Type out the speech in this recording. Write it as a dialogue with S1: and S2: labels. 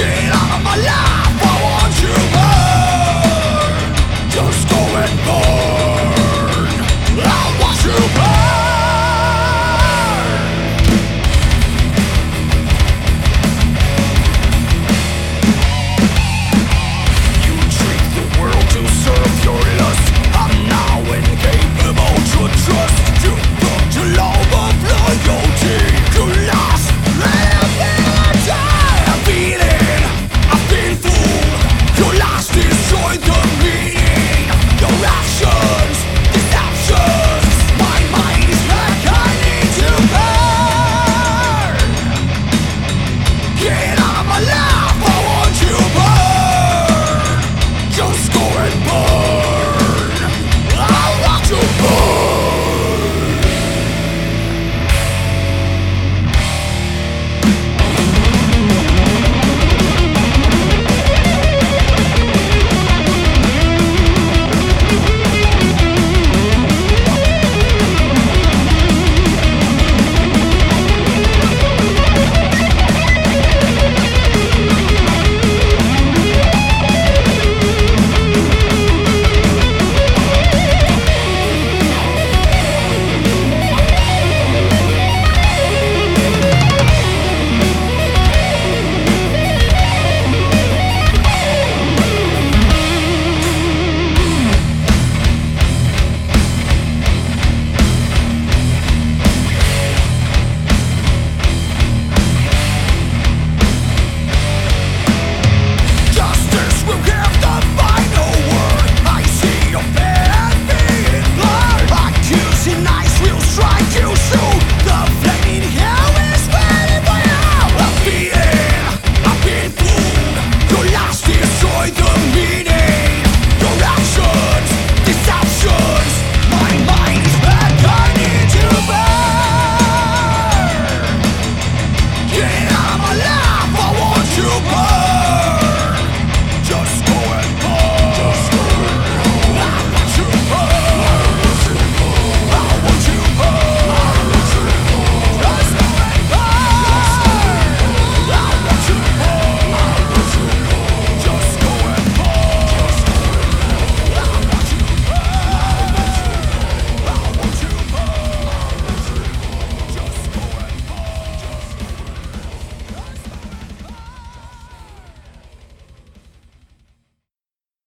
S1: Get out of my life